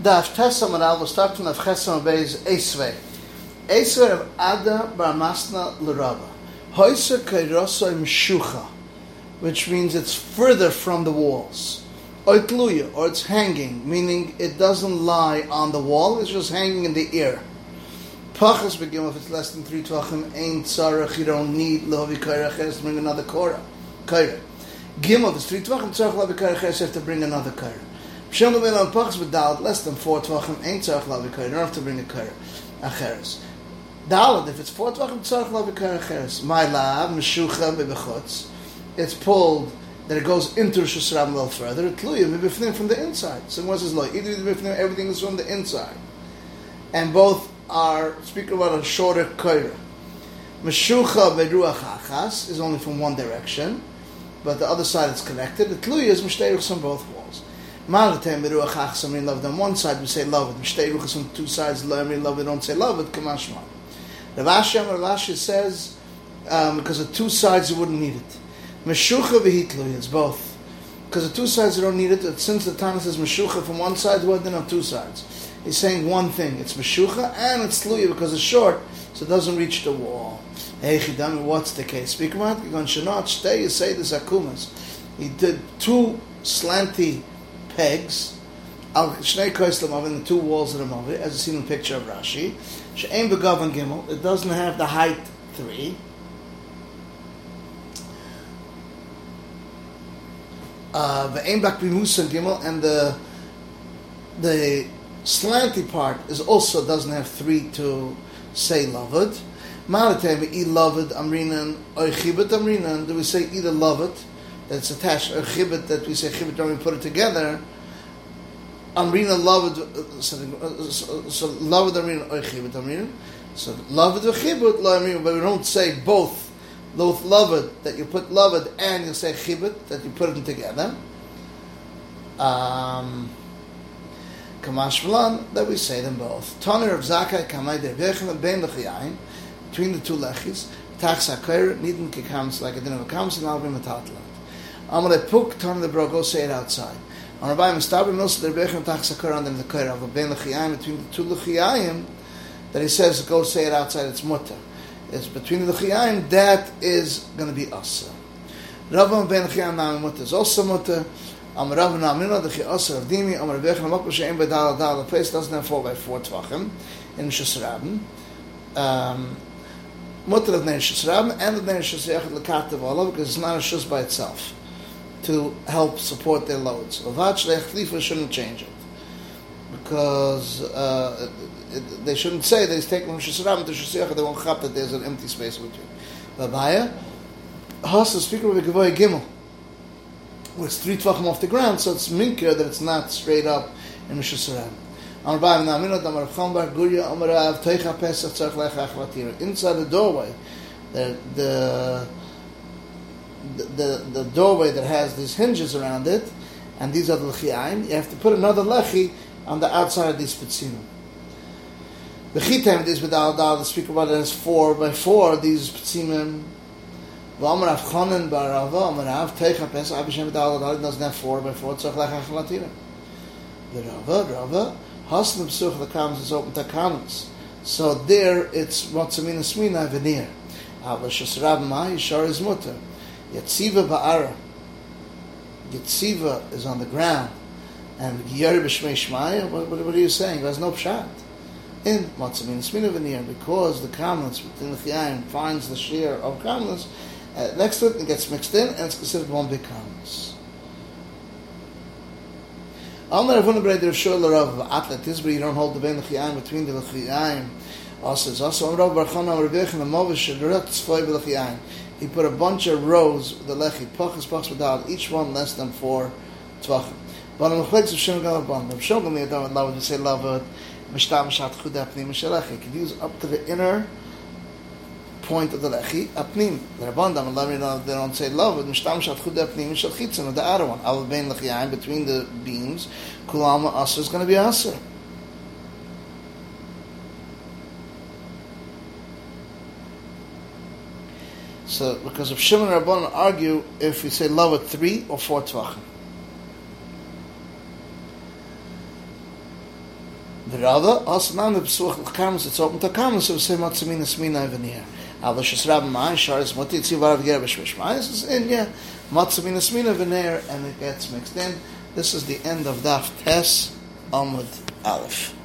Daf Tessa Manal, we'll start from Daf Chesam Beis Esvei. Esvei of Ada Bar Masna L'Rava. Hoysa Kairosoi Meshucha, which means it's further from the walls. Oitluya, or it's hanging, meaning it doesn't lie on the wall, it's just hanging in the air. Pachas begim if it's less than three tvachim, ain't tzarech, you don't need lohavi kairach, has to bring another korah. Kairach. Gimel, if it's three tvachim, tzarech lohavi kairach, has to bring another kairach. Shem Levin on Pachas with Dalit, less than four tvachim, ain't tzarech lohavi kairach, you don't have to bring a kairach. Acheres. Dalit, if it's four tvachim, tzarech lohavi kairach, acheres. My lab, meshucha, bebechutz. It's pulled that it goes into Rosh Hashanah a little further, tluya mibifnim from the inside. So one says, like, either mibifnim, everything is from the inside. And both are, speaking about a shorter kaira. Meshucha beruach achas is only from one direction, but the other side is connected. The tluya is mishteruchs on both walls. Malatem I mean, love on one side, we say love it. Mishteruchs on two sides, it, love it, don't say love it, kamashma. Rav Ashi, Ravashi says, um, because of two sides, you wouldn't need it. Meshucha v'hitluya, it's both. Because the two sides you don't need it. Since the Tana says Meshucha from one side, what then on two sides? He's saying one thing. It's Meshucha and it's Tluya because it's short, so it doesn't reach the wall. Hey Chidami, what's the case? Speak about it. Shanot stay. You say this akumas. He did two slanty pegs. Al Shnei Koislam the two walls of the Mavi, as you see in the picture of Rashi. She'ain begavan gimel. It doesn't have the height three. Uh, the aim back Musa Gimel and the the slanty part is also doesn't have three to say loved. Malatem e loved amrinan or chibet amrinan. Do we say either loved that's attached a chibet that we say chibet when we put it together? Amrina loved so, so loved amrinan or chibet amrinan. So loved or chibet lo amrinan, but we don't say both both loved that you put loved and you say chibut that you put them together. Um, Kamash that we say them both. Toner of Zakai Kamai de Vechem Ben Lechiyain between the two lechis. Tax Akir Nidin Kikams like a din of a kams and Alvim Matatlat. Amale Puk Toner the go say it outside. On Rabbi Mistabim also the Vechem Tax Akir under the Kair of Ben Lechiyain between the two Lechiyim that he says go say it outside. It's mutter is between the Chiyayim, that is going to be Asa. Rav ben Chiyayim Nami Mutter is also Mutter. Am Rav Namina, the Chiyasa of Dimi, Am Rav Echon Mokro She'en Bedal Dal, the place doesn't have four by four Tvachim in Shus Rabin. Um, Mutter of Ner Shus Rabin and the Ner Shus Yechad Lekatav Allah, because it's not a Shus by itself to help support their loads. Lovat Shlech Chlifa shouldn't change it because uh, it, they shouldn't say he's taking from Shisiram to Shisiach, they won't chap that there's an empty space between. Babaya, Has is speaking with a Gavoy Gimel, it's three tvachim off the ground, so it's minkir that it's not straight up in Shisiram. Inside the doorway, the, the, the, the doorway that has these hinges around it, and these are the lechiayim, you have to put another lechi on the outside of these petzinim. The chitem is with al dal. The speaker about it as four by four. These petzinim. V'amar av chonen barava. Amar av teicha pes. Abishem dal dal doesn't have four by four. Tzach lech achlatira. The rava rava haslam psuch the kams is open to takamas. So there it's what's a mina smina veneer. Aber shas rab ma yishar is mutter. Yatziva ba'ara. Yatziva is on the ground. And Yeri b'shmei shmai, what, what, what are you saying? There's no pshat. In Matzamin Smina Veneer, because the comments within the Chiyayim finds the share of comments, uh, next to it, it gets mixed in, and it's considered one big comments. Amar Avuna Brei Der Shul Rav Atlet Tisbri, you don't hold the Ben Chiyayim between the Chiyayim. Also, it's also Amar Rav Barchana Amar Rebech and the Movish Rat Tzfoy B'Chiyayim. He put a bunch of rows with the lechi, pachas pachas without each one less than four tvachim. But on the chlex of Shimon Shem Galam Ban, Rav Shogam Yadam Lavad, you say Lavad, Mishtam Shat Chuda Apnim Shelechi. You can use up to the inner point of the lechi, apnim. The Rabbandam, Allah, they don't say love, Mishtam Shat Chuda Apnim Shel Chitzin, the outer one. Al Bein Lechiyayim, between the beams, Kulama Asa is going to be Asa. So, because of Shimon and Rabbanan argue if we say love at three or four tvachim. The also now the Pesuach L'Kamas, it's open to Kamas, so say Matzamina Smina even here. Aber Shas Rabbi Ma'ai, Shar is Moti Tziv Arav Ger B'Shmish Ma'ai, is in, yeah, Matzamina Smina Vener, and it gets mixed in. This is the end of Daf Tes Amud Aleph.